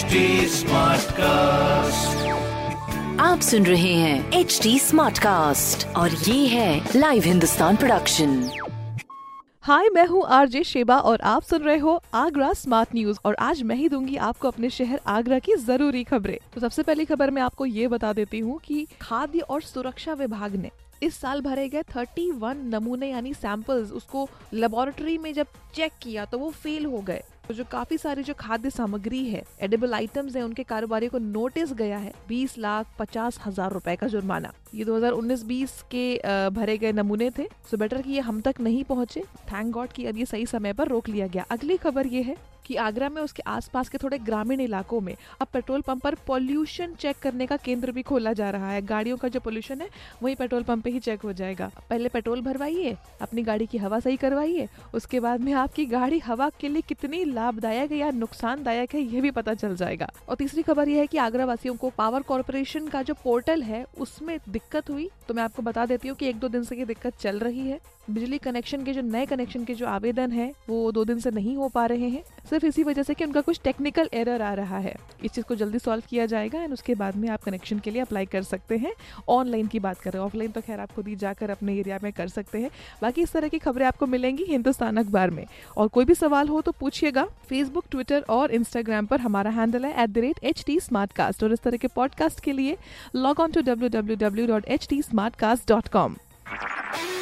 HD cast आप सुन रहे हैं एच डी स्मार्ट कास्ट और ये है लाइव हिंदुस्तान प्रोडक्शन हाय मैं हूँ आरजे शेबा और आप सुन रहे हो आगरा स्मार्ट न्यूज़ और आज मैं ही दूँगी आपको अपने शहर आगरा की ज़रूरी खबरें। तो सबसे पहली खबर मैं आपको ये बता देती हूँ कि खाद्य और सुरक्षा विभाग ने इस साल भरे गए 31 नमूने यानी सैंपल्स उसको लेबोरेटरी में जब चेक किया तो वो फेल हो गए। तो जो काफ़ी सारी जो खाद्य सामग्री है एडेबल आइटम्स है, उनके कारोबारियों को नोटिस गया है 20 लाख पचास हज़ार रूपए का जुर्माना। ये 2019-20 के भरे गए नमूने थे सो बेटर कि ये हम तक नहीं पहुँचे। थैंक गॉड कि अब ये सही समय पर रोक लिया गया। अगली खबर ये है कि आगरा में उसके आसपास के थोड़े ग्रामीण इलाकों में अब पेट्रोल पंप पर पॉल्यूशन चेक करने का केंद्र भी खोला जा रहा है। गाड़ियों का जो पोल्यूशन है, वही पेट्रोल पंप पे ही चेक हो जाएगा। पहले पेट्रोल भरवाइए, अपनी गाड़ी की हवा सही करवाइए, उसके बाद में आपकी गाड़ी हवा के लिए कितनी लाभदायक या नुकसानदायक है ये भी पता चल जाएगा। और तीसरी खबर यह है कि आगरा वासियों को पावर कॉरपोरेशन का जो पोर्टल है, उसमें दिक्कत हुई। तो मैं आपको बता देती हूँ कि एक दो दिन से ये दिक्कत चल रही है। बिजली कनेक्शन के जो, नए कनेक्शन के जो आवेदन है, वो दो दिन से नहीं हो पा रहे हैं। सिर्फ़ इसी वजह से कि उनका कुछ टेक्निकल एरर आ रहा है। इस चीज़ को जल्दी सॉल्व किया जाएगा एंड उसके बाद में आप कनेक्शन के लिए अप्लाई कर सकते हैं। ऑनलाइन की बात करें ऑफलाइन तो खैर आप खुद ही जाकर अपने एरिया में कर सकते हैं। बाकी इस तरह की खबरें आपको मिलेंगी हिंदुस्तान अखबार में। और कोई भी सवाल हो तो पूछिएगा। फेसबुक ट्विटर और इंस्टाग्राम पर हमारा हैंडल है at the rate H T smartcast और इस तरह के पॉडकास्ट के लिए log on to W W W dot H T smartcast dot com